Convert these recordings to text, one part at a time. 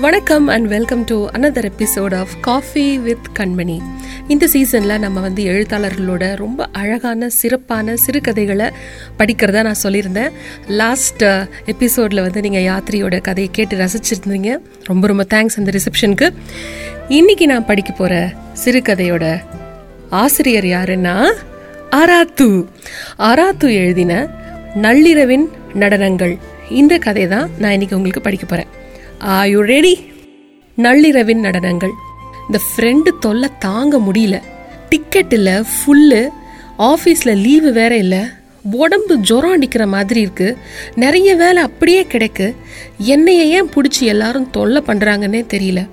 வணக்கம் and welcome to another episode of coffee with Kanmani இந்த சீசனில் நம்ம வந்து எழுத்தாளர்களோட ரொம்ப அழகான சிறப்பான சிறுகதைகளை படிக்கிறதா நான் சொல்லியிருந்தேன். Uh, லாஸ்ட் எபிசோடில் வந்து நீங்கள் யாத்திரியோட கதையை கேட்டு ரசிச்சிருந்தீங்க. ரொம்ப ரொம்ப தேங்க்ஸ் அந்த ரிசப்ஷனுக்கு இன்னைக்கு நான் படிக்க போகிற சிறுகதையோட ஆசிரியர் யாருன்னா ஆராத்து. ஆராத்து எழுதின நள்ளிரவின் நடனங்கள். இந்த கதை தான் நான் இன்னைக்கு உங்களுக்கு படிக்க போகிறேன் ஆர் யூ ரெடி நள்ளிரவின் நடனங்கள். இந்த ஃப்ரெண்டு தொல்லை தாங்க முடியல. டிக்கெட் இல்லை ஃபுல்லு ஆஃபீஸில் லீவு வேற இல்லை. உடம்பு ஜுரம் அடிக்கிற மாதிரி இருக்கு. நிறைய வேலை அப்படியே கிடைக்கு. என்னைய ஏன் பிடிச்சி எல்லாரும் தொல்லை பண்ணுறாங்கன்னே தெரியல.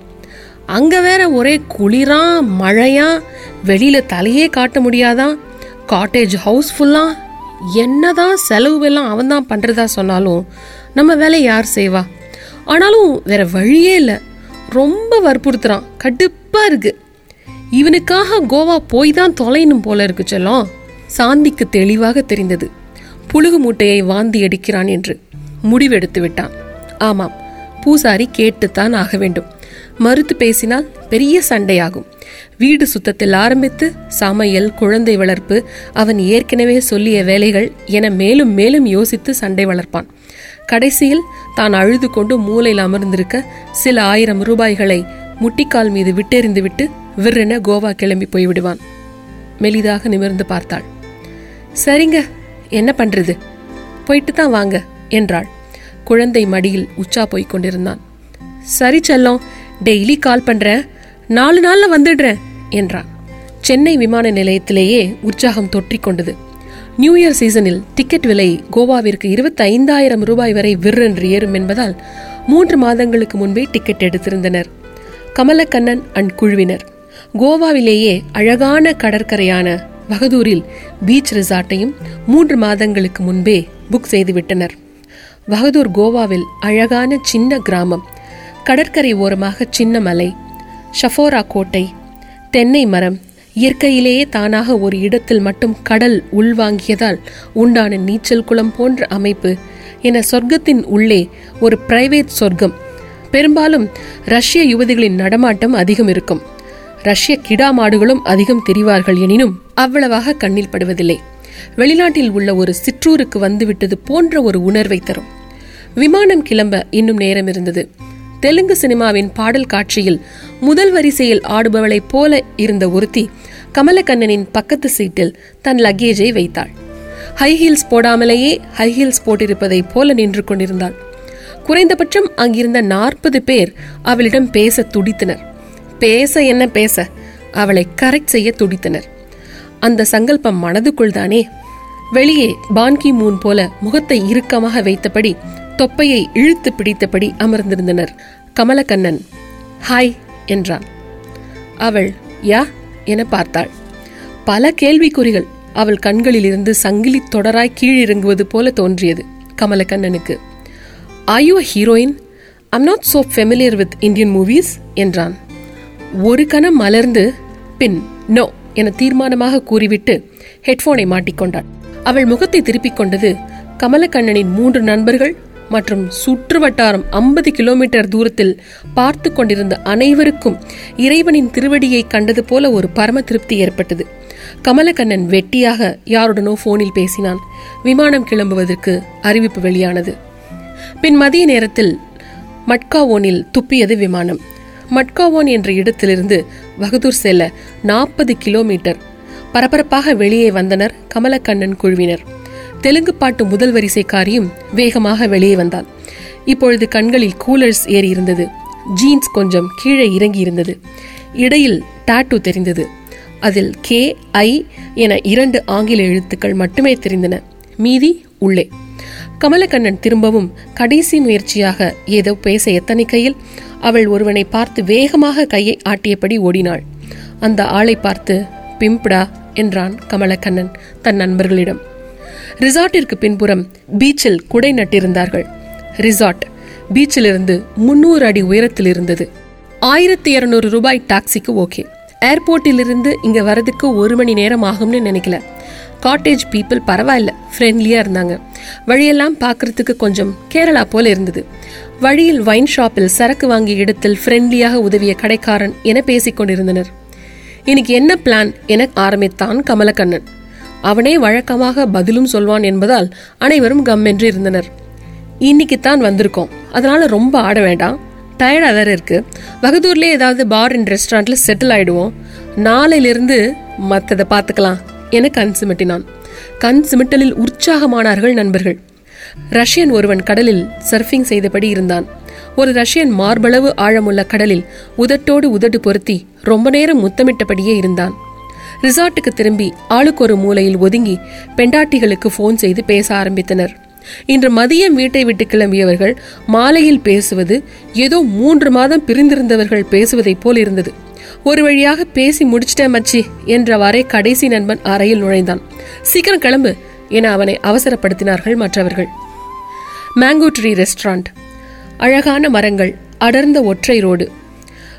அங்கே வேற ஒரே குளிராக மழையாக வெளியில் தலையே காட்ட முடியாதான் காட்டேஜ் ஹவுஸ் ஃபுல்லாக என்னதான் செலவு எல்லாம் அவன் தான் பண்ணுறதா சொன்னாலும் நம்ம வேலை யார் செய்வா? ஆனாலும் வேற வழியே இல்லை. ரொம்ப வற்புறுத்துறான். கடுப்பாக இருக்கு. இவனுக்காக கோவா போய் தான் தொலைனும் போல இருக்கு செல்லம். சாந்திக்கு தெளிவாக தெரிந்தது. புழுகு மூட்டையை வாந்தி அடிக்கிறான் என்று முடிவெடுத்து விட்டான். ஆமாம் பூசாரி கேட்டுத்தான் ஆக வேண்டும். மறுத்து பேசினால் பெரிய சண்டையாகும். வீடு சுத்தத்தில் ஆரம்பித்து சமையல் குழந்தை வளர்ப்பு அவன் ஏற்கனவே சொல்லிய வேலைகள் என மேலும் மேலும் யோசித்து சண்டை வளர்ப்பான். கடைசியில் தான் அழுது கொண்டு மூலையில் அமர்ந்திருக்க சில ஆயிரம் ரூபாய்களை முட்டிக்கால் மீது விட்டெறிந்துவிட்டு விற்றென கோவா கிளம்பி போய்விடுவான். மெலிதாக நிமிர்ந்து பார்த்தாள். சரிங்க என்ன பண்றது? போயிட்டு தான் வாங்க என்றாள். குழந்தை மடியில் உச்சா போய் கொண்டிருந்தான். சரி செல்லம் டெய்லி கால் பண்றேன் நாலு நாள்ல வந்துடுறேன் என்றான் சென்னை விமான நிலையத்திலேயே உற்சாகம் தொற்றிக் கொண்டது. நியூ இயர் சீசனில் டிக்கெட் விலை கோவாவிற்கு இருபத்தி ஐந்தாயிரம் ரூபாய் வரை விற்றென்று ஏறும் என்பதால் மூன்று மாதங்களுக்கு முன்பே டிக்கெட் எடுத்திருந்தனர். கமலக்கண்ணன் அண்ட் குழுவினர். கோவாவிலேயே அழகான கடற்கரையான வகதூரில் பீச் ரிசார்ட்டையும் மூன்று மாதங்களுக்கு முன்பே புக் செய்துவிட்டனர். வகதூர் கோவாவில் அழகான சின்ன கிராமம். கடற்கரை ஓரமாக சின்ன மலை ஷஃபோரா கோட்டை தென்னை மரம் இயற்கையிலேயே தானாக ஒரு இடத்தில் மட்டும் கடல் உள்வாங்கியதால் உண்டான நீச்சல் குளம் போன்ற அமைப்பு என சொர்க்கத்தின் உள்ளே ஒரு பிரைவேட் சொர்க்கம். பெரும்பாலும் ரஷ்ய யுவதிகளின் நடமாட்டம் அதிகம் இருக்கும். ரஷ்ய கிடா மாடுகளும் அதிகம் தெரிவார்கள் எனினும் அவ்வளவாக கண்ணில் படுவதில்லை. வெளிநாட்டில் உள்ள ஒரு சிற்றூருக்கு வந்துவிட்டது போன்ற ஒரு உணர்வை தரும். விமானம் கிளம்ப இன்னும் நேரம் இருந்தது. தெலுங்கு சினிமாவின் பாடல் காட்சியில் முதல் வரிசையில் ஆடுபவளைப் போல இருந்த ஒருத்தி கமலக்கண்ணனின் பக்கத்து சீட்டில் தன் லக்கேஜை வைத்தாள். ஹை ஹீல்ஸ் போடாமலேயே ஹை ஹீல்ஸ் போட்டிருப்பதைப் போல நின்று கொண்டிருந்தாள். குறைந்தபட்சம் அங்கிருந்த நாற்பது பேர் அவளிடம் பேச துடித்தனர். பேச என்ன பேச? அவளை கரெக்ட் செய்ய துடித்தனர். அந்த சங்கல்பம் மனதுக்குள் தானே? வெளியே பான்கி மூன் போல முகத்தை இறுக்கமாக வைத்தபடி தொப்பையை இழுத்து பிடித்தபடி அமர்ந்திருந்தனர். கமலக்கண்ணன் ஹாய் என்றான். அவள் யா என பார்த்தாள். பல கேள்விக்குறிகள் அவள் கண்களிலிருந்து சங்கிலி தொடராய் கீழிறங்குவது போல தோன்றியது கமலக்கண்ணனுக்கு. Are you heroine I'm not so familiar with Indian movies என்றான். ஒரு கணம் மலர்ந்து பின் நோ என தீர்மானமாக கூறிவிட்டு ஹெட்போனை மாட்டிக்கொண்டாள். அவள் முகத்தை திருப்பிக் கொண்டது கமலக்கண்ணனின் மூன்று நண்பர்கள் மற்றும் சுற்று வட்டாரம் ஐம்பது கிலோமீட்டர் தூரத்தில் பார்த்து கொண்டிருந்த அனைவருக்கும் இறைவனின் திருவடியை கண்டது போல ஒரு பரம திருப்தி ஏற்பட்டது. கமலக்கண்ணன் வெட்டியாக யாருடனோ போனில் பேசினான். விமானம் கிளம்புவதற்கு அறிவிப்பு வெளியானது. பின் மதிய நேரத்தில் மட்காவோனில் துப்பியது விமானம். மட்காவோன் என்ற இடத்திலிருந்து வகதூர் செல்ல நாற்பது கிலோமீட்டர். பரபரப்பாக வெளியே வந்தனர் கமலக்கண்ணன் குழுவினர். தெலுங்கு பாட்டு முதல் வரிசைக்காரியும் வேகமாக வெளியே வந்தாள் இப்பொழுது கண்களில் கூலர்ஸ் ஏறி இருந்தது. ஜீன்ஸ் கொஞ்சம் கீழே இறங்கி இருந்தது. இடையில் டாட்டூ தெரிந்தது. அதில் கே ஐ என இரண்டு ஆங்கில எழுத்துக்கள் மட்டுமே தெரிந்தன. மீதி உள்ளே. கமலக்கண்ணன் திரும்பவும் கடைசி முயற்சியாக ஏதோ பேச எத்தனிக்கையில் அவள் ஒருவனை பார்த்து வேகமாக கையை ஆட்டியபடி ஓடினாள். அந்த ஆளை பார்த்து பிம்புடா என்றான் கமலக்கண்ணன் தன் நண்பர்களிடம். ரிசார்ட்டிற்கு பின்புறம் பீச்சில் குடை நட்டிருந்தார்கள். ரிசார்ட் பீச்சிலிருந்து முன்னூறு அடி உயரத்தில் இருந்தது. ஆயிரத்தி இருநூறு ரூபாய் டாக்ஸிக்கு ஓகே. ஏர்போர்ட்டிலிருந்து இங்க வரதுக்கு ஒரு மணி நேரம் ஆகும்னு நினைக்கல. காட்டேஜ் பீப்புள் பரவாயில்ல ஃப்ரெண்ட்லியா இருந்தாங்க. வழியெல்லாம் பார்க்கறதுக்கு கொஞ்சம் கேரளா போல இருந்தது. வழியில் வைன் ஷாப்பில் சரக்கு வாங்கிய இடத்தில் ஃப்ரெண்ட்லியாக உதவிய கடைக்காரன் என பேசிக்கொண்டிருந்தனர் இன்னைக்கு என்ன பிளான்? என ஆரம்பித்தான் கமலக்கண்ணன். அவனே வழக்கமாக பதிலும் சொல்வான் என்பதால் அனைவரும் கம்மென்று இருந்தனர். இன்னைக்கு தான் வந்திருக்கோம். அதனால ரொம்ப ஆட வேண்டாம். டயர்டாக வேற இருக்கு. வகதூர்லேயே ஏதாவது பார் அண்ட் ரெஸ்டாரண்ட்ல செட்டில் ஆயிடுவோம். நாளையிலிருந்து மற்றதை பார்த்துக்கலாம். என கண் சிமிட்டினான். கண் சிமிட்டலில் உற்சாகமானார்கள் நண்பர்கள். ரஷ்யன் ஒருவன் கடலில் சர்ஃபிங் செய்தபடி இருந்தான். ஒரு ரஷ்யன் மார்பளவு ஆழமுள்ள கடலில் உதட்டோடு உதடு பொருத்தி ரொம்ப நேரம் முத்தமிட்டபடியே இருந்தான். ரிசார்ட்டுக்கு திரும்பி ஆளுக்கு ஒரு மூலையில் ஒதுங்கி பெண்டாட்டிகளுக்கு ஃபோன் செய்து பேச ஆரம்பித்தனர். இன்று மதியம் வீட்டை விட்டு கிளம்பியவர்கள் மாலையில் பேசுவது ஏதோ மூன்று மாதம் பிரிந்திருந்தவர்கள் பேசுவதைப் போல் இருந்தது. ஒரு வழியாக பேசி முடிச்சிட்டேன் மச்சி என்றவாறே கடைசி நண்பன் அறையில் நுழைந்தான். சீக்கிரம் கிளம்பு என அவனை அவசரப்படுத்தினார்கள் மற்றவர்கள். மேங்கோ ட்ரீ ரெஸ்டாரண்ட் அழகான மரங்கள் அடர்ந்த ஒற்றை ரோடு.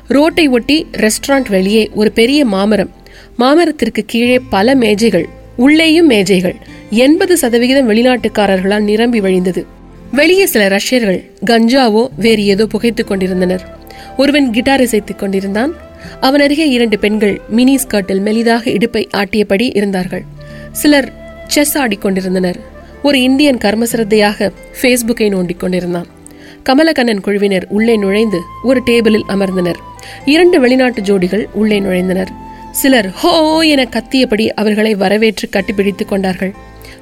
ரோட்டை ஒட்டி ரெஸ்டாரண்ட் வெளியே ஒரு பெரிய மாமரம். மாமரத்திற்கு கீழே பல மேஜைகள் உள்ளேயும் மேஜைகள் எண்பது சதவிகிதம் வெளிநாட்டுக்காரர்களால் நிரம்பி வழிந்தது. வெளியே சில ரஷ்யர்கள் கஞ்சாவோ வேறு ஏதோ புகைத்துக் கொண்டிருந்தனர். ஒருவன் கிட்டார் இசைத்துக் கொண்டிருந்தான். அவன் அருகே இரண்டு பெண்கள் மினி ஸ்கர்ட்டில் மெலிதாக இடுப்பை ஆட்டியபடி இருந்தார்கள். சிலர் செஸ் ஆடிக்கொண்டிருந்தனர் ஒரு இந்தியன் கர்மசிரத்தையாக ஃபேஸ்புக்கை நோண்டிக் கொண்டிருந்தான். கமலக்கண்ணன் குழுவினர் உள்ளே நுழைந்து ஒரு டேபிளில் அமர்ந்தனர். இரண்டு வெளிநாட்டு ஜோடிகள் உள்ளே நுழைந்தனர். சிலர் ஹோ என கத்தியபடி அவர்களை வரவேற்று கட்டிப்பிடித்துக் கொண்டார்கள்.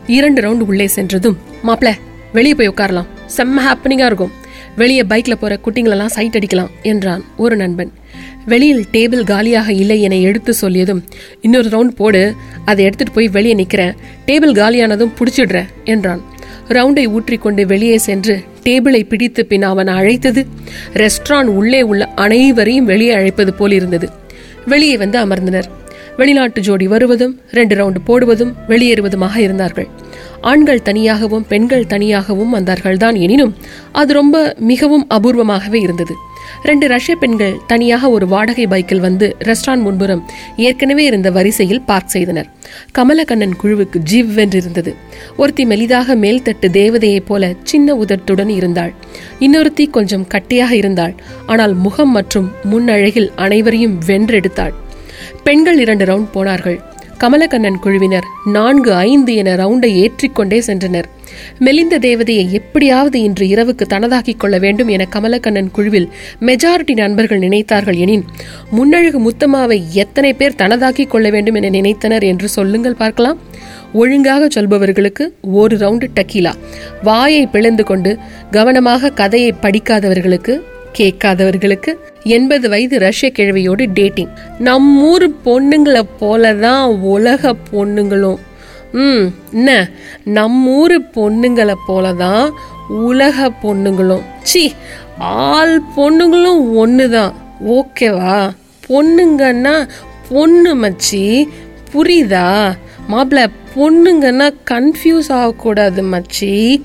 இரண்டு ரவுண்ட் உள்ளே சென்றதும் மாப்ள வெளியே போய் உட்காரலாம். செம்ம ஹாப்பனிங்காக இருக்கும். வெளியே பைக்கில் போகிற குட்டிங்களெல்லாம் சைட் அடிக்கலாம் என்றான் ஒரு நண்பன். வெளியில் டேபிள் காலியாக இல்லை என எடுத்து சொல்லியதும் இன்னொரு ரவுண்ட் போடு அதை எடுத்துட்டு போய் வெளியே நிற்கிறேன் டேபிள் காலியானதும் புடிச்சிடுறேன் என்றான். ரவுண்டை ஊற்றிக்கொண்டு வெளியே சென்று டேபிளை பிடித்து பின் அவன் அழைத்தது ரெஸ்டாரண்ட் உள்ளே உள்ள அனைவரையும் வெளியே அழைப்பது போல் இருந்தது வெளியே வந்து அமர்ந்தனர். வெளிநாட்டு ஜோடி வருவதும் ரெண்டு ரவுண்டு போடுவதும் வெளியேறுவதுமாக இருந்தார்கள். ஆண்கள் தனியாகவும் பெண்கள் தனியாகவும் வந்தார்கள் தான் எனினும் அது ரொம்ப மிகவும் அபூர்வமாகவே இருந்தது. ரெண்டு ரஷ்ய பெண்கள் தனியாக ஒரு வாடகை பைக்கில் வந்து ரெஸ்டாரண்ட் முன்புறம் ஏற்கனவே இருந்த வரிசையில் பார்க் செய்தனர். கமலக்கண்ணன் குழுவுக்கு ஜீவ் வென்றிருந்தது. ஒருத்தி மெலிதாக மேல்தட்டு தேவதையைப் போல சின்ன உதட்டுடன் இருந்தாள். இன்னொருத்தி கொஞ்சம் கட்டியாக இருந்தாள். ஆனால் முகம் மற்றும் முன்னழகில் அனைவரையும் வென்றெடுத்தாள். பெண்கள் இரண்டு ரவுண்ட் போனார்கள். கமலக்கண்ணன் குழுவினர் நான்கு ஐந்து என ரவுண்டை ஏற்றிக்கொண்டே சென்றனர். மெலிந்த தேவதையை எப்படியாவது இன்று இரவுக்கு தனதாக்கிக் கொள்ள வேண்டும் என கமலக்கண்ணன் குழுவில் மெஜாரிட்டி நண்பர்கள் நினைத்தார்கள் எனின் முன்னழகு முத்தம்மாவை எத்தனை பேர் தனதாக்கிக் கொள்ள வேண்டும் என நினைத்தனர் என்று சொல்லுங்கள் பார்க்கலாம். ஒழுங்காக சொல்பவர்களுக்கு ஒரு ரவுண்டு டக்கீலா. வாயை பிளந்து கொண்டு கவனமாக கதையை படிக்காதவர்களுக்கு கேட்காதவர்களுக்கு எண்பது வயது ரஷ்ய கிழவியோடு டேட்டிங் நம்ம ஊர் பொண்ணுங்களை போலதான் உலக பொண்ணுங்களும். ம் என்ன? நம்ம ஊர் பொண்ணுங்களை போல தான் உலக பொண்ணுங்களும். சி ஆள் பொண்ணுங்களும் ஒன்று தான் ஓகேவா? பொண்ணுங்கன்னா பொண்ணு மச்சி புரியுதா? மாப்பிள்ள பொண்ணுங்கன்னா கன்ஃபியூஸ் ஆகக்கூடாது மச்சி.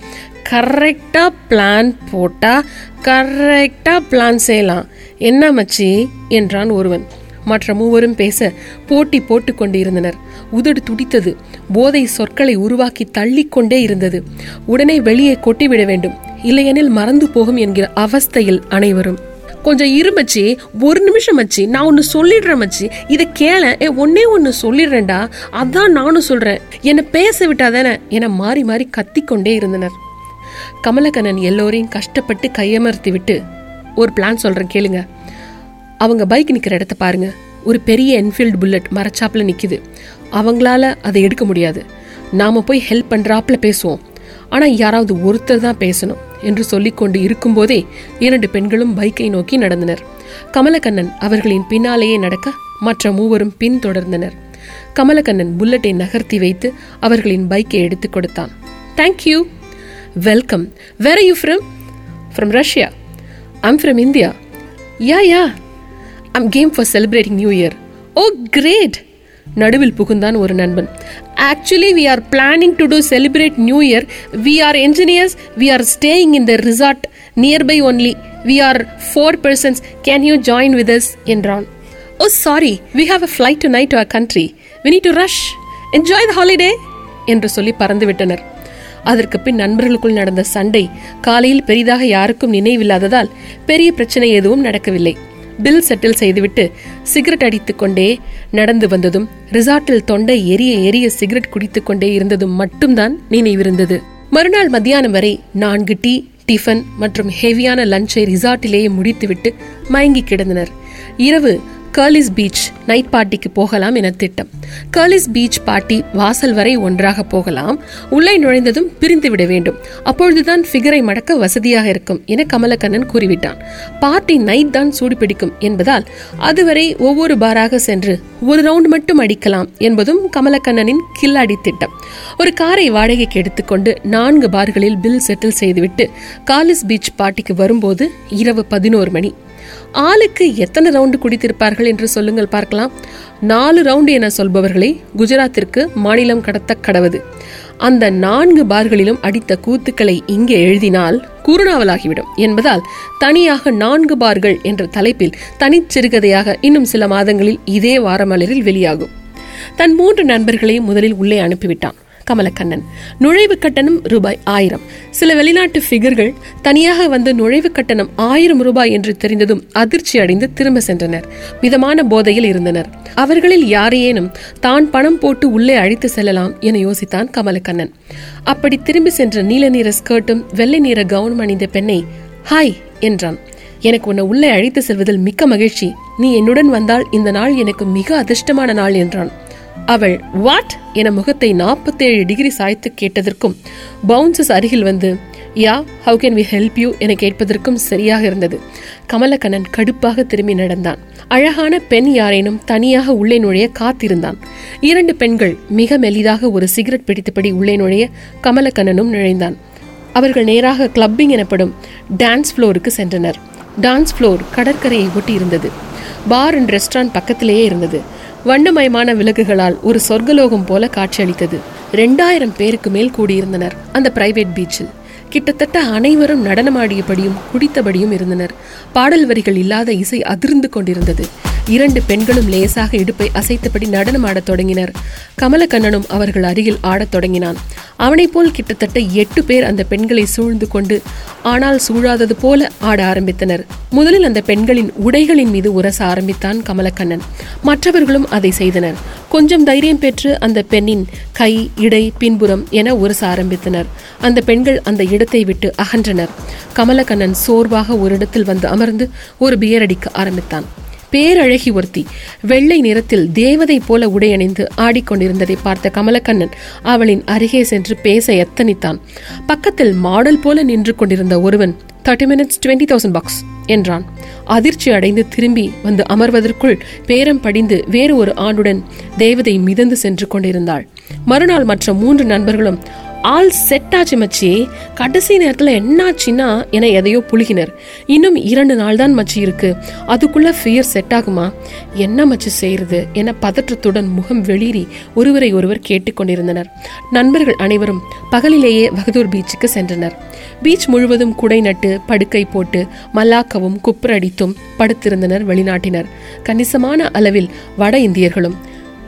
கரெக்டாக பிளான் போட்டால் கரெக்டாக பிளான் செய்யலாம். என்ன மச்சி? என்றான் ஒருவன். மற்ற மூவரும் பேச போட்டி போட்டுக்கொண்டு கொண்டிருந்தனர். உதடு துடித்தது. போதை சொற்களை உருவாக்கி தள்ளிக்கொண்டே இருந்தது. உடனே வெளியே கொட்டிவிட வேண்டும். இல்லையெனில் மறந்து போகும் என்கிற அவஸ்தையில் அனைவரும். கொஞ்சம் இருமச்சி ஒரு நிமிஷம் மச்சி. நான் ஒன்று சொல்லிடுறேன் மச்சி. இதை கேள. ஏ ஒன்னே ஒன்று சொல்லிடுறேன்டா. அதான் நானும் சொல்கிறேன் என்னை பேச விட்டாதானே. என மாறி மாறி கத்திக்கொண்டே இருந்தனர். கமலக்கண்ணன் எல்லோரையும் கஷ்டப்பட்டு கையமர்த்தி விட்டு ஒரு பிளான் சொல்கிறேன் கேளுங்க. அவங்க பைக் நிற்கிற இடத்த பாருங்க. ஒரு பெரிய என்ஃபீல்டு புல்லட் மரச்சாப்பில் நிற்கிது அவங்களால அதை எடுக்க முடியாது. நாம போய் ஹெல்ப் பண்ணுறாப்புல பேசுவோம். ஆனால் யாராவது ஒருத்தர் தான் பேசணும் என்று சொல்லிக்கொண்டு இருக்கும்போதே இரண்டு பெண்களும் பைக்கை நோக்கி நடந்தனர். கமலக்கண்ணன் அவர்களின் பின்னாலேயே நடக்க மற்ற மூவரும் பின்தொடர்ந்தனர். கமலக்கண்ணன் புல்லட்டை நகர்த்தி வைத்து அவர்களின் பைக்கை எடுத்துக் கொடுத்தான். Thank you welcome where you from from Russia I'm from India yeah yeah I'm came for celebrating new year oh great நடுவில் புகுந்தான் ஒரு நண்பன். Actually we are planning to do celebrate new year we are engineers we are staying in the resort nearby only we are four persons can you join with us என்றான். ஓ sorry we have a flight tonight to our country we need to rush enjoy the holiday என்று சொல்லி பறந்துவிட்டனர். அதற்கு பின் நண்பர்களுக்குள் நடந்த சண்டை காலையில் பெரிதாக யாருக்கும் நினைவில்லாததால் பெரிய பிரச்சனை எதுவும் நடக்கவில்லை. பில் செட்டில் செய்துவிட்டு சிகரெட் அடித்துக் கொண்டே நடந்து வந்ததும் ரிசார்ட்டில் தொண்டை எரிய எரிய சிகரெட் குடித்துக் கொண்டே இருந்ததும் மட்டும்தான் நினைவிருந்தது. மறுநாள் மத்தியானம் வரை நான்கு டீ டிஃபன் மற்றும் ஹெவியான லஞ்சை ரிசார்ட்டிலேயே முடித்துவிட்டு மயங்கி கிடந்தனர். இரவு கர்லிஸ் பீச் நைட் பார்ட்டிக்கு போகலாம் என திட்டம். கர்லிஸ் பீச் பார்ட்டி வாசல் வரை ஒன்றாக போகலாம். உள்ளே நுழைந்ததும் பிரிந்து விட வேண்டும். அப்பொழுதுதான் ஃபிகரை மடக்க வசதியாக இருக்கும் என கமலக்கண்ணன் கூறிவிட்டான். பார்ட்டி நைட் தான் சூடு பிடிக்கும் என்பதால் அதுவரை ஒவ்வொரு பாராக சென்று ஒரு ரவுண்ட் மட்டும் அடிக்கலாம் என்பதும் கமலக்கண்ணனின் கில்லாடி திட்டம். ஒரு காரை வாடகைக்கு எடுத்துக்கொண்டு நான்கு பார்களில் பில் செட்டில் செய்துவிட்டு காலிஸ் பீச் பார்ட்டிக்கு வரும்போது இரவு பதினோரு மணி. ஆளுக்கு எத்தனை ரவுண்டு குடித்திருப்பார்கள் என்று சொல்லுங்கள் பார்க்கலாம். நாலு ரவுண்டு என சொல்பவர்களை குஜராத்திற்கு மாநிலம் கடத்த கடவது. அந்த நான்கு பார்களிலும் அடித்த கூத்துக்களை இங்கே எழுதினால் குறுநாவலாகிவிடும் என்பதால் தனியாக நான்கு பார்கள் என்ற தலைப்பில் தனிச்சிறுகதையாக இன்னும் சில மாதங்களில் இதே வாரமலரில் வெளியாகும். தன் மூன்று நண்பர்களையும் முதலில் உள்ளே அனுப்பிவிட்டான். கமலக்கண்ணன். நுழைவு கட்டணம் ரூபாய் ஆயிரம். சில வெளிநாட்டு ஃபிகர்கள் தனியாக வந்து நுழைவு கட்டணம் ஆயிரம் ரூபாய் என்று தெரிந்ததும் அதிர்ச்சி அடைந்து திரும்ப சென்றனர். மிதமான போதையில் இருந்தனர். அவர்களில் யாரையேனும் தான் பணம் போட்டு உள்ளே அழைத்து செல்லலாம் என யோசித்தான் கமலக்கண்ணன். அப்படி திரும்பி சென்ற நீல நிற ஸ்கர்ட்டும் வெள்ளை நிற கவுனும் அணிந்த பெண்ணை ஹாய் என்றான். எனக்கு உன்னை உள்ளே அழைத்து செல்வதில் மிக்க மகிழ்ச்சி. நீ என்னுடன் வந்தால் இந்த நாள் எனக்கு மிக அதிர்ஷ்டமான நாள் என்றான். அவள் வாட்? என முகத்தை நாற்பத்தேழு டிகிரி சாய்த்து கேட்டதற்கும் பவுன்சஸ் அருகில் வந்து yeah how can we help you? என கேட்பதற்கும் சரியாக இருந்தது. கமலக்கண்ணன் கடுப்பாக திரும்பி நடந்தான். அழகான பெண் யாரேனும் தனியாக உள்ளே நுழைய காத்திருந்தான். இரண்டு பெண்கள் மிக மெலிதாக ஒரு சிகரெட் பிடித்தபடி உள்ளே நுழைய கமலக்கண்ணனும் நுழைந்தான். அவர்கள் நேராக கிளப்பிங் எனப்படும் டான்ஸ் ஃப்ளோருக்கு சென்றனர். டான்ஸ் ஃப்ளோர் கடற்கரையை ஒட்டி இருந்தது பார் அண்ட் ரெஸ்டாரண்ட் பக்கத்திலேயே இருந்தது. வண்ணமயமான விளக்குகளால் ஒரு சொர்க்கலோகம் போல காட்சியளித்தது. ரெண்டாயிரம் பேருக்கு மேல் கூடியிருந்தனர் அந்த பிரைவேட் பீச்சில் கிட்டத்தட்ட அனைவரும் நடனமாடியபடியும் குடித்தபடியும் இருந்தனர். பாடல் வரிகள் இல்லாத இசை அதிர்ந்து கொண்டிருந்தது. இரண்டு பெண்களும் லேசாக இடுப்பை அசைத்தபடி நடனமாடத் தொடங்கினர். கமலக்கண்ணனும் அவர்கள் அருகில் ஆடத் தொடங்கினான். அவனைப் போல் கிட்டத்தட்ட எட்டு பேர் அந்த பெண்களை சூழ்ந்து கொண்டு ஆனால் சூழாதது போல ஆட ஆரம்பித்தனர். முதலில் அந்த பெண்களின் உடைகளின் மீது உரச ஆரம்பித்தான் கமலக்கண்ணன். மற்றவர்களும் அதை செய்தனர். கொஞ்சம் தைரியம் பெற்று அந்த பெண்ணின் கை இடை பின்புறம் என உரச ஆரம்பித்தனர். அந்த பெண்கள் அந்த இடத்தை விட்டு அகன்றனர். கமலக்கண்ணன் சோர்வாக ஒரு இடத்தில் வந்து அமர்ந்து ஒரு பியர் அடிக்க ஆரம்பித்தான். பேரழகி ஒருத்தி. வெள்ளை நிறத்தில் தேவதை போல உடையணிந்து ஆடிக்கொண்டிருந்ததை பார்த்த கமலக்கண்ணன் அவளின் அருகே சென்று பேச எத்தனித்தான். பக்கத்தில் மாடல் போல நின்று கொண்டிருந்த ஒருவன் thirty minutes twenty thousand bucks என்றான். அதிர்ச்சி அடைந்து திரும்பி வந்து அமர்வதற்குள் பேரம் படிந்து வேறு ஒரு ஆணுடன் தேவதை மிதந்து சென்று கொண்டிருந்தாள். மறுநாள் மற்ற மூன்று நண்பர்களும் ஆள் செட் ஆச்சு மச்சி. கடைசி நேரத்தில் என்னாச்சுன்னா என எதையோ புழுகினர். இன்னும் இரண்டு நாள் தான் மச்சி இருக்கு. அதுக்குள்ள ஃபியர் செட் ஆகுமா? என்ன மச்சி செய்யறது என பதற்றத்துடன் முகம் வெளிரி ஒருவரை ஒருவர் கேட்டுக்கொண்டிருந்தனர் நண்பர்கள் அனைவரும் பகலிலேயே வகதூர் பீச்சுக்கு சென்றனர். பீச் முழுவதும் குடை நட்டு படுக்கை போட்டு மல்லாக்கவும் குப்புரடித்தும் படுத்திருந்தனர் வெளிநாட்டினர். கணிசமான அளவில் வட இந்தியர்களும்.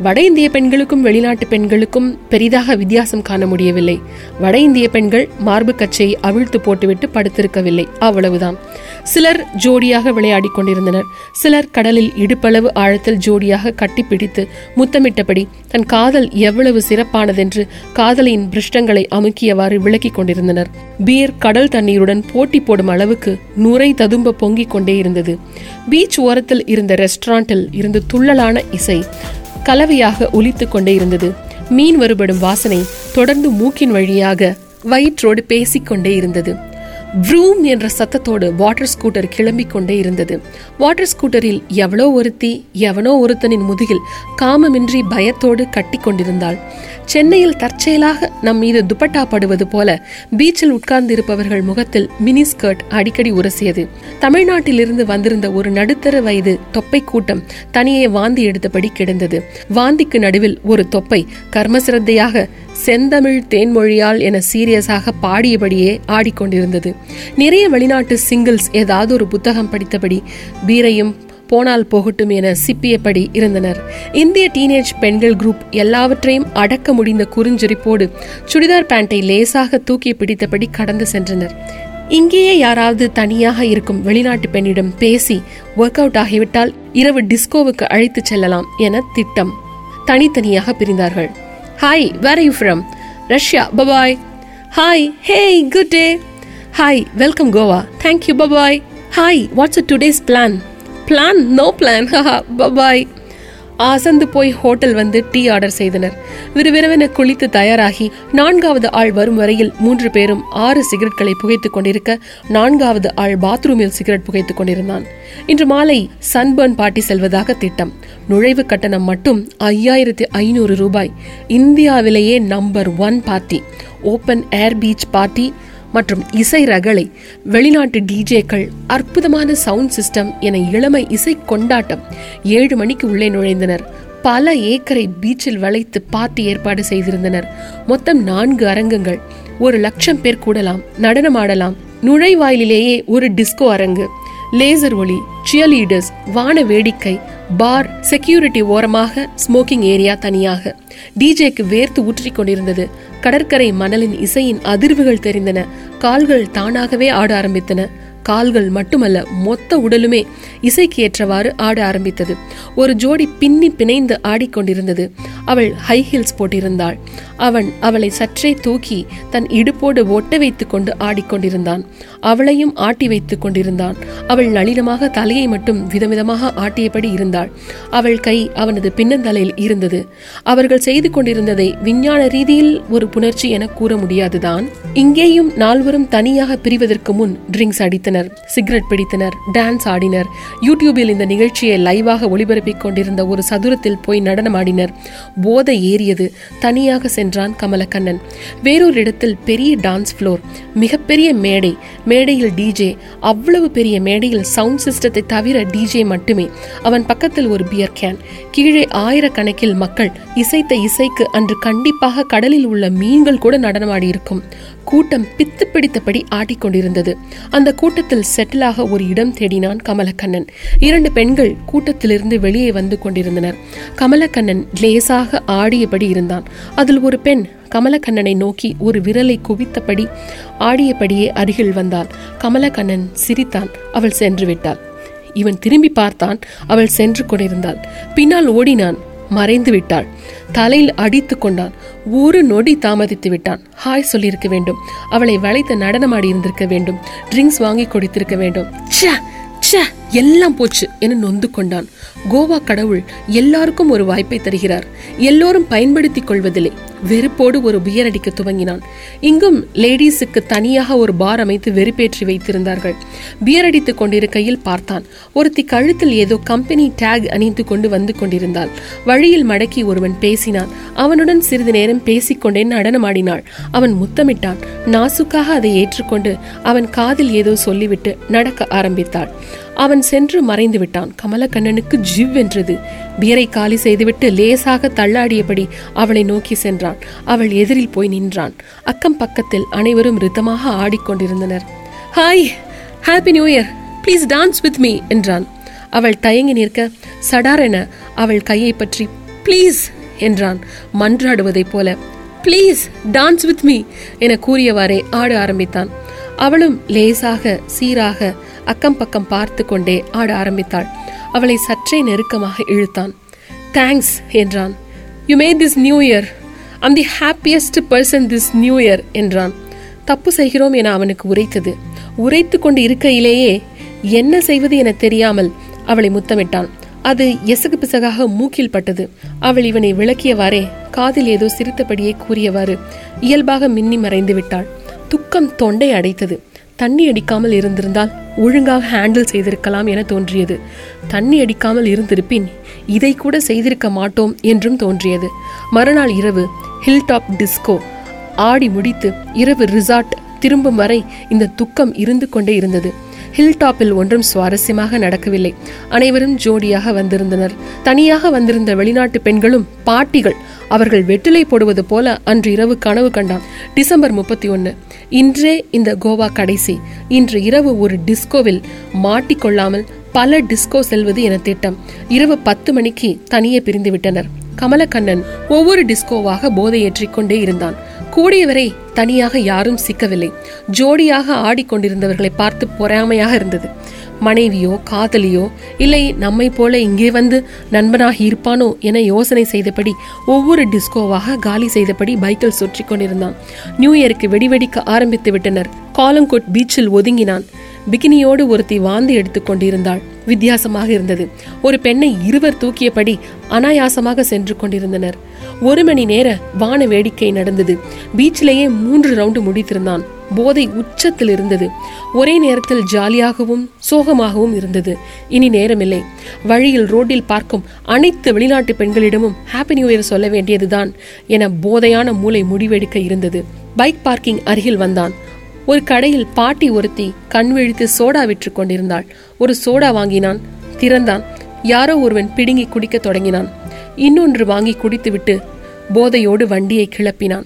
வட இந்திய பெண்களுக்கும் வெளிநாட்டு பெண்களுக்கும் பெரிதாக வித்தியாசம் காண முடியவில்லை. வட இந்திய பெண்கள் மார்பு கச்சையை அவிழ்த்து போட்டுவிட்டு படுத்திருக்கவில்லை. அவ்வளவுதான். சிலர் ஜோடியாக விளையாடிக் கொண்டிருந்தனர். சிலர் கடலில் இடுப்பளவு ஆழத்தில் ஜோடியாக கட்டிப்பிடித்து முத்தமிட்டபடி தன் காதல் எவ்வளவு சிறப்பானதென்று காதலியின் பிருஷ்டங்களை அமுக்கியவாறு விளக்கிக் கொண்டிருந்தனர். பீர் கடல் தண்ணீருடன் போட்டி போடும் அளவுக்கு நுரை ததும்ப பொங்கிக் கொண்டே இருந்தது. பீச் ஓரத்தில் இருந்த ரெஸ்டாரண்டில் இருந்து துள்ளலான இசை கலவையாக ஒலித்துக் கொண்டே இருந்தது. மீன் வருபடும் வாசனை தொடர்ந்து மூக்கின் வழியாக வயிற்றோடு பேசிக்கொண்டே இருந்தது. ப்ரூம் என்ற சத்தத்தோடு வாட்டர் ஸ்கூட்டர் கிளம்பி கொண்டே இருந்தது. வாட்டர் ஸ்கூட்டரில் எவளோ ஒருத்தி எவனோ ஒருத்தனின் முதுகில் காமமின்றி பயத்தோடு கட்டி கொண்டிருந்தாள். சென்னையில் தற்செயலாக நம் மீது துப்பட்டா படுவது போல பீச்சில் உட்கார்ந்திருப்பவர்கள் முகத்தில் மினி ஸ்கர்ட் அடிக்கடி உரசியது. தமிழ்நாட்டிலிருந்து வந்திருந்த ஒரு நடுத்தர வயது தொப்பை கூட்டம் தனியே வாந்தி எடுத்தபடி கிடந்தது. வாந்திக்கு நடுவில் ஒரு தொப்பை கர்மசிரத்தையாக செந்தமிழ் தேன்மொழியால் என சீரியஸாக பாடியபடியே ஆடிக்கொண்டிருந்தது. நிறைய வெளிநாட்டு சிங்கிள்ஸ் ஏதாவது ஒரு புத்தகம் படித்தபடி பீரையும் போனால் போகட்டும் என சிப்பியபடி இருந்தனர். இந்திய டீனேஜ் பெண்கள் குரூப் எல்லாவற்றையும் அடக்க முடிந்த குறுஞ்சிரிப்போடு சுடிதார் பேண்டை லேசாக தூக்கி பிடித்தபடி கடந்து சென்றனர். இங்கேயே யாராவது தனியாக இருக்கும் வெளிநாட்டு பெண்ணிடம் பேசி ஒர்க் அவுட் ஆகிவிட்டால் இரவு டிஸ்கோவுக்கு அழைத்துச் செல்லலாம் என திட்டம். தனித்தனியாக பிரிந்தார்கள். Hi where you from Russia bye bye hi hey good day hi welcome Goa thank you bye bye hi what's a today's plan plan no plan bye bye அசந்து போய் ஹோட்டல் வந்து tea order செய்தனர். விறுவிறுவென குளித்து தயாராகி நான்காவது ஆள் வரும் வரையில் மூன்று பேரும் ஆறு சிகரெட்களை புகைத்துக் கொண்டிருக்க நான்காவது ஆள் பாத்ரூமில் சிகரெட் புகைத்துக் கொண்டிருந்தான். இன்று மாலை சன்பர்ன் பார்ட்டி செல்வதாக திட்டம். நுழைவு கட்டணம் மட்டும் ஐயாயிரத்தி ஐநூறு ரூபாய். இந்தியாவிலேயே number one party open air beach party மற்றும் இசை ரகளை வெளிநாட்டு டிஜேக்கள் அற்புதமான சவுண்ட் சிஸ்டம் என இளமை இசை கொண்டாட்டம் ஏழு மணிக்கு உள்ளே நுழைந்தனர். பல ஏக்கரை பீச்சில் வளைத்து பார்ட்டி ஏற்பாடு செய்திருந்தனர். மொத்தம் நான்கு அரங்கங்கள். ஒரு லட்சம் பேர் கூடலாம் நடனமாடலாம். நுழைவாயிலேயே ஒரு டிஸ்கோ அரங்கு. லேசர் ஒளி சியர்லீடர்ஸ் வான வேடிக்கை பார் செக்யூரிட்டி ஓரமாக ஸ்மோக்கிங் ஏரியா தனியாக. டிஜேக்கு வேர்த்து ஊற்றிக் கொண்டிருந்தது. கடற்கரை மணலின் இசையின் அதிர்வுகள் தெரிந்தன. கால்கள் தானாகவே ஆட ஆரம்பித்தன. கால்கள் மட்டுமல்ல மொத்த உடலுமே இசைக்கு ஏற்றவாறு ஆட ஆரம்பித்தது. ஒரு ஜோடி பின்னி பிணைந்து ஆடிக்கொண்டிருந்தது. அவள் ஹை ஹீல்ஸ் போட்டிருந்தாள். அவன் அவளை சற்றே தூக்கி தன் இடுப்போடு ஒட்ட வைத்துக் கொண்டு ஆடிக்கொண்டிருந்தான். அவளையும் ஆட்டி வைத்துக் கொண்டிருந்தான். அவள் நளினமாக தலையை மட்டும் விதவிதமாக ஆட்டியபடி இருந்தாள். அவள் கை அவனது பின்னந்தலையில் இருந்தது. அவர்கள் செய்து கொண்டிருந்ததை விஞ்ஞான ரீதியில் ஒரு புணர்ச்சி என கூற முடியாதுதான். இங்கேயும் நால்வரும் தனியாக பிரிவதற்கு முன் ட்ரிங்க்ஸ் அடித்தனர். சிகரெட் பிடித்தனர் டான்ஸ் ஆடினர். யூடியூபில் இந்த நிகழ்ச்சியை லைவாக ஒளிபரப்பிக் கொண்டிருந்த ஒரு சதுரத்தில் போய் நடனமாடினர். போதை ஏறியது. தனியாக சென்றான் கமலக்கண்ணன். வேறொரு இடத்தில் பெரிய டான்ஸ் ஃப்ளோர் மிகப்பெரிய மேடை. மேடையில் டிஜே அவ்வளவு பெரிய மேடையில் சவுண்ட் சிஸ்டத்தை தவிர டிஜே மட்டுமே. அவன் பக்கத்தில் ஒரு பியர் கேன் கீழே ஆயிரக்கணக்கில் மக்கள் இசைத்த இசைக்கு அன்று கண்டிப்பாக கடலில் உள்ள மீன்கள் கூட நடனமாடி இருக்கும் கூட்டம் பித்து பிடித்தபடி ஆடிக்கொண்டிருந்தது. அந்த கூட்டத்தில் செட்டிலாக ஒரு இடம் தேடினான் கமலக்கண்ணன். இரண்டு பெண்கள் கூட்டத்திலிருந்து வெளியே வந்து கொண்டிருந்தனர். கமலக்கண்ணன் லேசாக ஆடியபடி இருந்தான். அதில் ஒரு பெண் கமலக்கண்ணனை நோக்கி ஒரு விரலை குவித்தபடி ஆடியபடியே அருகில் வந்தாள். கமலக்கண்ணன் சிரித்தான். அவள் சென்று விட்டாள். இவன் திரும்பி பார்த்தான். அவள் சென்று கொண்டிருந்தாள். பின்னால் ஓடினான். மறைந்து விட்டாள். தலையில் அடித்து கொண்டான். ஒரு நொடி தாமதித்து விட்டான். ஹாய் சொல்லியிருக்க வேண்டும். அவளை வளைத்து நடனமாடி இருந்திருக்க வேண்டும். ட்ரிங்க்ஸ் வாங்கி கொடுத்திருக்க வேண்டும். ச்சே ச்சே. எல்லாம் போச்சு என நொந்து கொண்டான். கோவா கடவுள் எல்லாருக்கும் ஒரு வாய்ப்பை தருகிறார். எல்லோரும் பயன்படுத்திக் கொள்வதில்லை. வெறுப்போடு ஒரு பியர் அடிக்க துவங்கினான். இங்கும் லேடிஸுக்கு தனியாக ஒரு பார் அமைத்து வெறுப்பேற்றி வைத்திருந்தார்கள். பியர் அடித்துக் கொண்டிருக்கையில் பார்த்தான். ஒருத்தி கழுத்தில் ஏதோ கம்பெனி டேக் அணிந்து கொண்டு வந்து கொண்டிருந்தாள். வழியில் மடக்கி ஒருவன் பேசினான். அவனுடன் சிறிது நேரம் பேசிக்கொண்டே நடனமாடினாள். அவன் முத்தமிட்டான். நாசுக்காக அதை ஏற்றுக்கொண்டு அவன் காதில் ஏதோ சொல்லிவிட்டு நடக்க ஆரம்பித்தாள். அவன் சென்று மறைந்து விட்டான் கமலக்கண்ணனுக்கு ஜிவ் வென்றது. பீரை காலி செய்துவிட்டு லேசாக தள்ளாடியபடி அவளை நோக்கி சென்றான். அவள் எதிரில் போய் நின்றான். அக்கம் பக்கத்தில் அனைவரும் ரிதமாக ஆடிக்கொண்டிருந்தனர். Hi happy new year please dance with me என்றான். அவள் தயங்கி நிற்க சடாரென அவள் கையை பற்றி ப்ளீஸ் என்றான். மன்றாடுவதைப் போல ப்ளீஸ் டான்ஸ் வித் மீ என கூறியவாறே ஆட ஆரம்பித்தான். அவளும் லேசாக சீராக அக்கம் பக்கம் பார்த்து கொண்டே ஆட ஆரம்பித்தாள். அவளை சற்றே நெருக்கமாக இழுத்தான். தேங்க்ஸ் என்றான். You made this new year I'm the happiest person this new year என்றான். தப்பு செய்கிறோம் என அவனுக்கு உரைத்தது. உரைத்து கொண்டு இருக்கையிலேயே என்ன செய்வது என தெரியாமல் அவளை முத்தமிட்டான். அது எசகு பிசகாக மூக்கில் பட்டது. அவள் இவனை விளக்கியவாறே காதில் ஏதோ சிரித்தபடியே கூறியவாறு இயல்பாக மின்னி மறைந்து விட்டாள். துக்கம் தொண்டை அடைத்தது. தண்ணி அடிக்காமல் இருந்திருந்தால் ஒழுங்காக ஹேண்டில் செய்திருக்கலாம் என தோன்றியது. தண்ணி அடிக்காமல் இருந்திருப்பின் இதை கூட செய்திருக்க மாட்டோம் என்றும் தோன்றியது. மறுநாள் இரவு ஹில்டாப் டிஸ்கோ ஆடி முடித்து இரவு ரிசார்ட் திரும்பும் வரை இந்த துக்கம் இருந்து கொண்டே இருந்தது. ஹில்டாப்பில் ஒன்றும் சுவாரஸ்யமாக நடக்கவில்லை. அனைவரும் ஜோடியாக வந்திருந்தனர். தனியாக வந்திருந்த வெளிநாட்டு பெண்களும் பாட்டிகள் அவர்கள் வெற்றிலை போடுவது போல அன்று இரவு கனவு கண்டான். டிசம்பர் முப்பத்தி ஒன்று இன்றே இந்த கோவா கடைசி. இன்று இரவு ஒரு டிஸ்கோவில் மாட்டிக்கொள்ளாமல் பல டிஸ்கோ செல்வது என திட்டம். இரவு பத்து மணிக்கு தனியே பிரிந்து விட்டனர். கமலக்கண்ணன் ஒவ்வொரு டிஸ்கோவாக போதை ஏற்றிக்கொண்டே இருந்தான். கூடியவரை தனியாக யாரும் சிக்கவில்லை. ஜோடியாக ஆடிக்கொண்டிருந்தவர்களை பார்த்து பொறாமையாக இருந்தது. மனைவியோ காதலியோ இல்லை நம்மை போல இங்கே வந்து நண்பனாக இருப்பானோ என யோசனை செய்தபடி ஒவ்வொரு டிஸ்கோவாக காலி செய்தபடி பைக்கில் சுற்றி கொண்டிருந்தான். நியூ இயருக்கு வெடிவெடிக்க ஆரம்பித்து விட்டனர். காலங்கோட் பீச்சில் ஒதுங்கினான். பிகினியோடு ஒருத்தி வாந்தி எடுத்துக் கொண்டிருந்தாள். வித்தியாசமாக இருந்தது. ஒரு பெண்ணை இருவர் தூக்கியபடி அனாயாசமாக சென்று கொண்டிருந்தனர். ஒரு மணி நேர வான வேடிக்கை நடந்தது. பீச்சிலேயே மூன்று ரவுண்டு முடித்திருந்தான். போதை உச்சத்தில் இருந்தது. ஒரே நேரத்தில் ஜாலியாகவும் சோகமாகவும் இருந்தது. இனி நேரமில்லை. வழியில் ரோட்டில் பார்க்கும் அனைத்து வெளிநாட்டு பெண்களிடமும் ஹாப்பி நியூ இயர் சொல்ல வேண்டியதுதான் என போதையான மூளை முடிவெடுக்க இருந்தது. பைக் பார்க்கிங் அருகில் வந்தான். ஒரு கடையில் பாட்டி ஒருத்தி கண் விழித்து சோடா விற்று கொண்டிருந்தாள். ஒரு சோடா வாங்கினான். திறந்தான். யாரோ ஒருவன் பிடுங்கி குடிக்க தொடங்கினான். இன்னொன்று வாங்கி குடித்துவிட்டு போதையோடு வண்டியை கிளப்பினான்.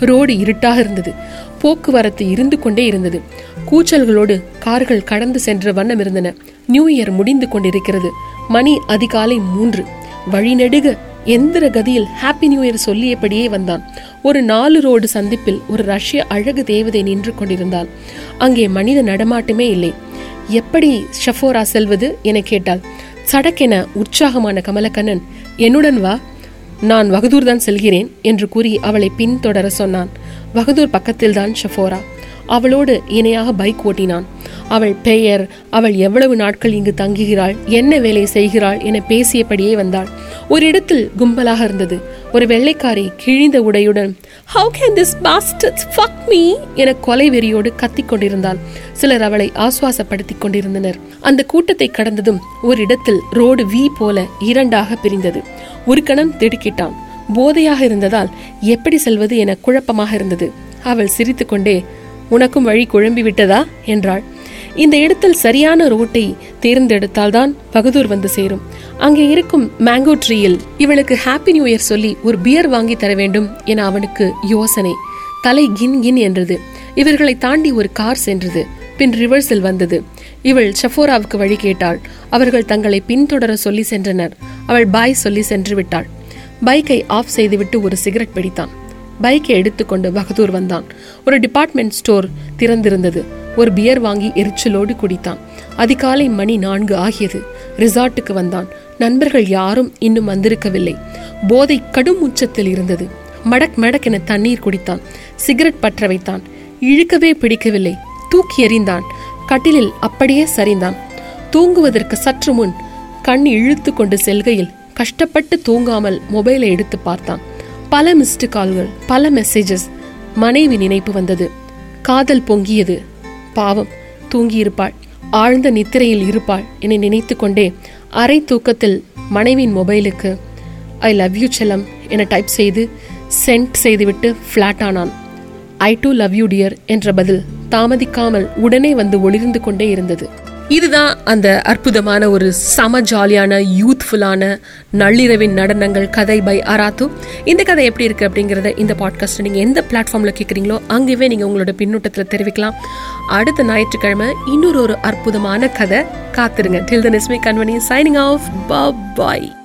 ரோடு இருட்டாக இருந்தது. போக்குவரத்து இருந்து கொண்டே இருந்தது. கூச்சல்களோடு கார்கள் கடந்து சென்ற வண்ணம் இருந்தன. நியூ இயர் முடிந்து கொண்டிருக்கிறது. மணி அதிகாலை மூன்று. வழிநெடுக எந்திர கதியில் ஹாப்பி நியூ இயர் சொல்லியபடியே வந்தான். ஒரு நாலு ரோடு சந்திப்பில் ஒரு ரஷ்ய அழகு தேவதை நின்று கொண்டிருந்தாள் அங்கே மனித நடமாட்டமே இல்லை. எப்படி ஷஃபோரா செல்வது? என கேட்டாள். சடக்கென உற்சாகமான கமலக்கண்ணன் என்னுடன் வா. நான் வகதூர் தான் செல்கிறேன் என்று கூறி அவளை பின்தொடர சொன்னான். வகதூர் பக்கத்தில்தான் ஷஃபோரா. அவளோடு இணையாக பைக் ஓட்டினான். அவள் பெயர் அவள் எவ்வளவு நாட்கள் இங்கு தங்குகிறாள் என்ன வேலை செய்கிறாள் என பேசியபடியே வந்தாள். ஒரு இடத்தில் கும்பலாக இருந்தது. ஒரு வெள்ளைக்காரி கிழிந்த உடையுடன் how can this bastards fuck me என கொலை வெறியோடு கத்திக் கொண்டிருந்தாள். சிலர் அவளை ஆசுவாசப்படுத்திக் கொண்டிருந்தனர். அந்த கூட்டத்தை கடந்ததும் ஒரு இடத்தில் ரோடு வி போல இரண்டாக பிரிந்தது. ஒரு கணம் திடுக்கிட்டான். போதையாக இருந்ததால் எப்படி செல்வது என குழப்பமாக இருந்தது. அவள் சிரித்துக்கொண்டே உனக்கும் வழி குழம்பி விட்டதா? என்றாள். இந்த இடத்தில் சரியான ரோட்டை தேர்ந்தெடுத்தால்தான் பகதூர் வந்து சேரும். அங்கே இருக்கும் மேங்கோ ட்ரீயில் இவளுக்கு ஹாப்பி நியூ இயர் சொல்லி ஒரு பியர் வாங்கி தர வேண்டும் என அவனுக்கு யோசனை. தலை கின் கின் என்றது. இவர்களை தாண்டி ஒரு கார் சென்றது. பின் ரிவர்ஸில் வந்தது. இவள் ஷஃபோராவுக்கு வழி கேட்டாள். அவர்கள் தங்களை பின்தொடர சொல்லி சென்றனர். அவள் பாய் சொல்லி சென்று விட்டாள். பைக்கை ஆஃப் செய்துவிட்டு ஒரு சிகரெட் பிடித்தான். பைக்கை எடுத்துக்கொண்டு பகதூர் வந்தான். ஒரு டிபார்ட்மெண்ட் ஸ்டோர் திறந்திருந்தது. ஒரு பியர் வாங்கி எரிச்சலோடு குடித்தான். அதிகாலை மணி நான்கு ஆகியது. ரிசார்ட்டுக்கு வந்தான். நண்பர்கள் யாரும் இன்னும் வந்திருக்கவில்லை. போதை கடும் உச்சத்தில் இருந்தது. மடக் மடக் என தண்ணீர் குடித்தான். சிகரெட் பற்ற வைத்தான். இழுக்கவே பிடிக்கவில்லை. தூக்கி எறிந்தான். கட்டிலில் அப்படியே சரிந்தான். தூங்குவதற்கு சற்று முன் கண் இழுத்து கொண்டு செல்கையில் கஷ்டப்பட்டு தூங்காமல் மொபைலை எடுத்து பார்த்தான். பல மிஸ்டு கால்கள் பல மெசேஜஸ் மனைவி நினைப்பு வந்தது. காதல் பொங்கியது. பாவம் தூங்கியிருப்பாள். ஆழ்ந்த நித்திரையில் இருப்பாள் என நினைத்து கொண்டே அரை தூக்கத்தில் மனைவியின் மொபைலுக்கு ஐ லவ் யூ செல்லம் என டைப் செய்து சென்ட் செய்துவிட்டு ஃப்ளாட் ஆனான். I do love you dear என்ற பதில் தாமதிக்காமல் உடனே வந்து ஒளிர்ந்து கொண்டே இருந்தது. இதுதான் அந்த அற்புதமான ஒரு சம ஜாலியான யூத்ஃபுல்லான நள்ளிரவின் நடனங்கள் கதை பை அராத்து இந்த கதை எப்படி இருக்குது அப்படிங்கிறத இந்த பாட்காஸ்ட் நீங்கள் எந்த பிளாட்ஃபார்மில் கேட்குறீங்களோ அங்கேயே நீங்கள் உங்களோட பின்னூட்டத்தில் தெரிவிக்கலாம். அடுத்த ஞாயிற்றுக்கிழமை இன்னொரு ஒரு அற்புதமான கதை காத்துருங்க. டில் த நெஸ்மி கன்வனி சைனிங் ஆஃப் பாய்